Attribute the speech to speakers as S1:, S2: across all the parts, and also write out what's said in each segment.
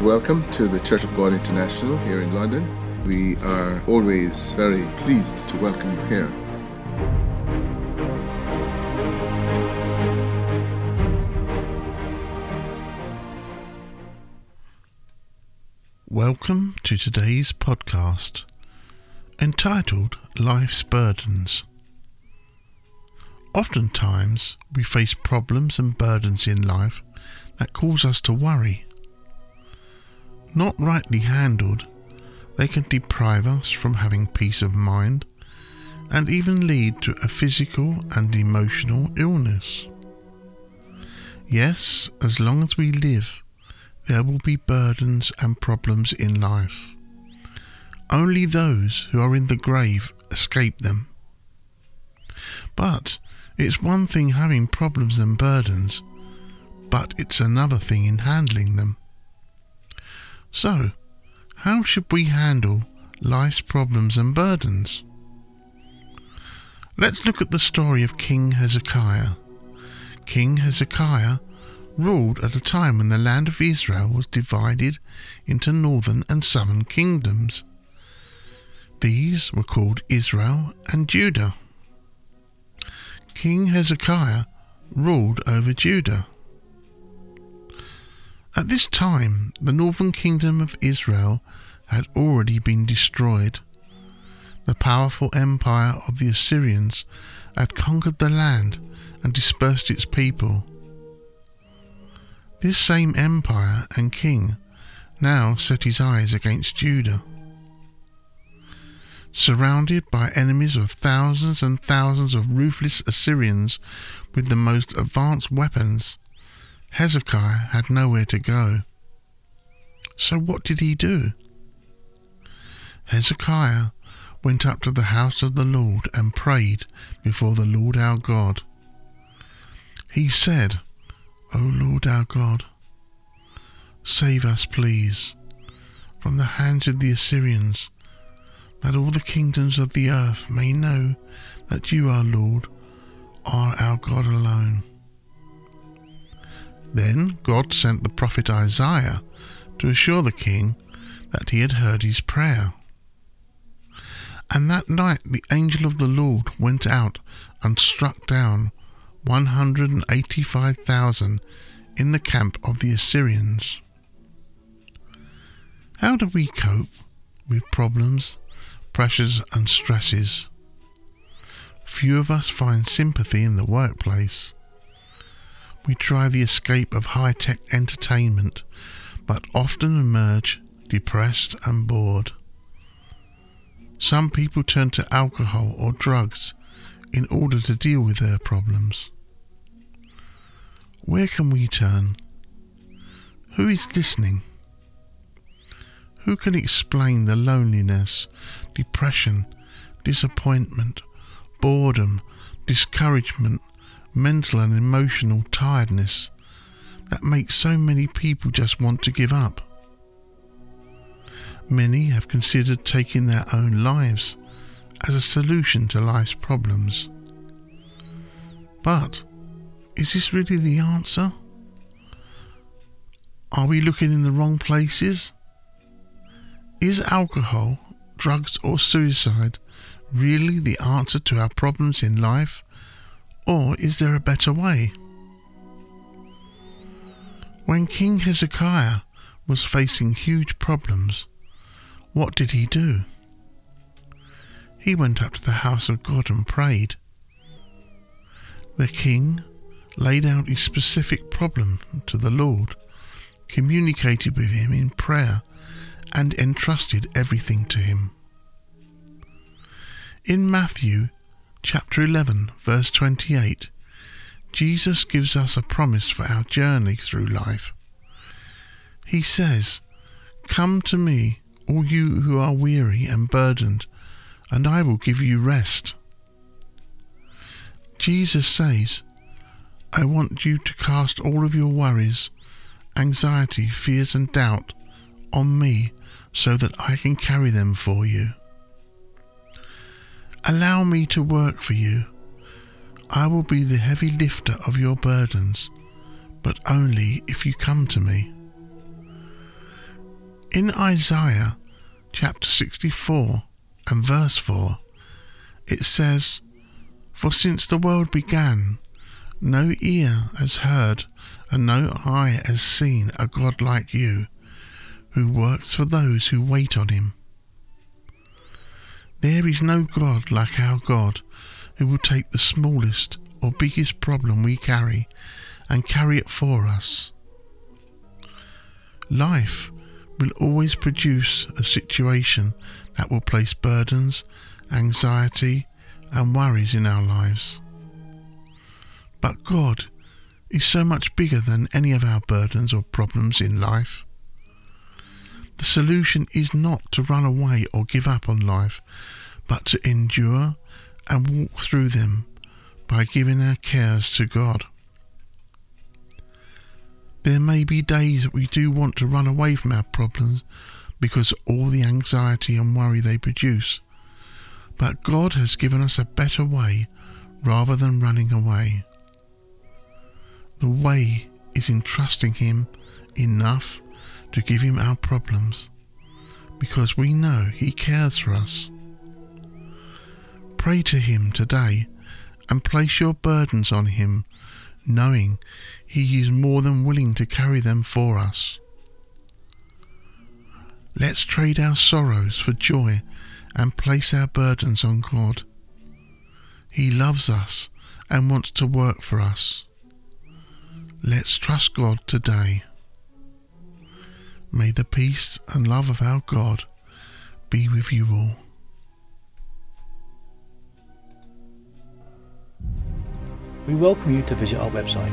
S1: Welcome to the Church of God International here in London. We are always very pleased to welcome you here.
S2: Welcome to today's podcast entitled Life's Burdens. Oftentimes, we face problems and burdens in life that cause us to worry. Not rightly handled, they can deprive us from having peace of mind and even lead to a physical and emotional illness. Yes, as long as we live, there will be burdens and problems in life. Only those who are in the grave escape them. But it's one thing having problems and burdens, but it's another thing in handling them. So, how should we handle life's problems and burdens? Let's look at the story of King Hezekiah. King Hezekiah ruled at a time when the land of Israel was divided into northern and southern kingdoms. These were called Israel and Judah. King Hezekiah ruled over Judah. At this time, the northern kingdom of Israel had already been destroyed. The powerful empire of the Assyrians had conquered the land and dispersed its people. This same empire and king now set his eyes against Judah. Surrounded by enemies of thousands and thousands of ruthless Assyrians with the most advanced weapons, Hezekiah had nowhere to go. So what did he do? Hezekiah went up to the house of the Lord and prayed before the Lord our God. He said, O Lord our God, save us, please, from the hands of the Assyrians, that all the kingdoms of the earth may know that you, our Lord, are our God alone. Then God sent the prophet Isaiah to assure the king that he had heard his prayer. And that night the angel of the Lord went out and struck down 185,000 in the camp of the Assyrians. How do we cope with problems, pressures, and stresses? Few of us find sympathy in the workplace. We try the escape of high tech entertainment, but often emerge depressed and bored. Some people turn to alcohol or drugs in order to deal with their problems. Where can we turn? Who is listening? Who can explain the loneliness, depression, disappointment, boredom, discouragement, mental and emotional tiredness that makes so many people just want to give up? Many have considered taking their own lives as a solution to life's problems. But is this really the answer? Are we looking in the wrong places? Is alcohol, drugs, or suicide really the answer to our problems in life? Or is there a better way? When King Hezekiah was facing huge problems, what did he do? He went up to the house of God and prayed. The king laid out his specific problem to the Lord, communicated with him in prayer, and entrusted everything to him. In Matthew chapter 11, verse 28, Jesus gives us a promise for our journey through life. He says, Come to me, all you who are weary and burdened, and I will give you rest. Jesus says, I want you to cast all of your worries, anxiety, fears, and doubt on me so that I can carry them for you. Allow me to work for you. I will be the heavy lifter of your burdens, but only if you come to me. In Isaiah chapter 64 and verse 4, it says, For since the world began, no ear has heard and no eye has seen a God like you, who works for those who wait on him. There is no God like our God, who will take the smallest or biggest problem we carry and carry it for us. Life will always produce a situation that will place burdens, anxiety, and worries in our lives. But God is so much bigger than any of our burdens or problems in life. The solution is not to run away or give up on life, but to endure and walk through them by giving our cares to God. There may be days that we do want to run away from our problems because of all the anxiety and worry they produce. But God has given us a better way rather than running away. The way is in trusting Him enough to give Him our problems because we know He cares for us. Pray to Him today and place your burdens on Him, knowing He is more than willing to carry them for us. Let's trade our sorrows for joy and place our burdens on God. He loves us and wants to work for us. Let's trust God today. May the peace and love of our God be with you all.
S3: We welcome you to visit our website,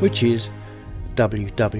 S3: which is www.cgiuk.org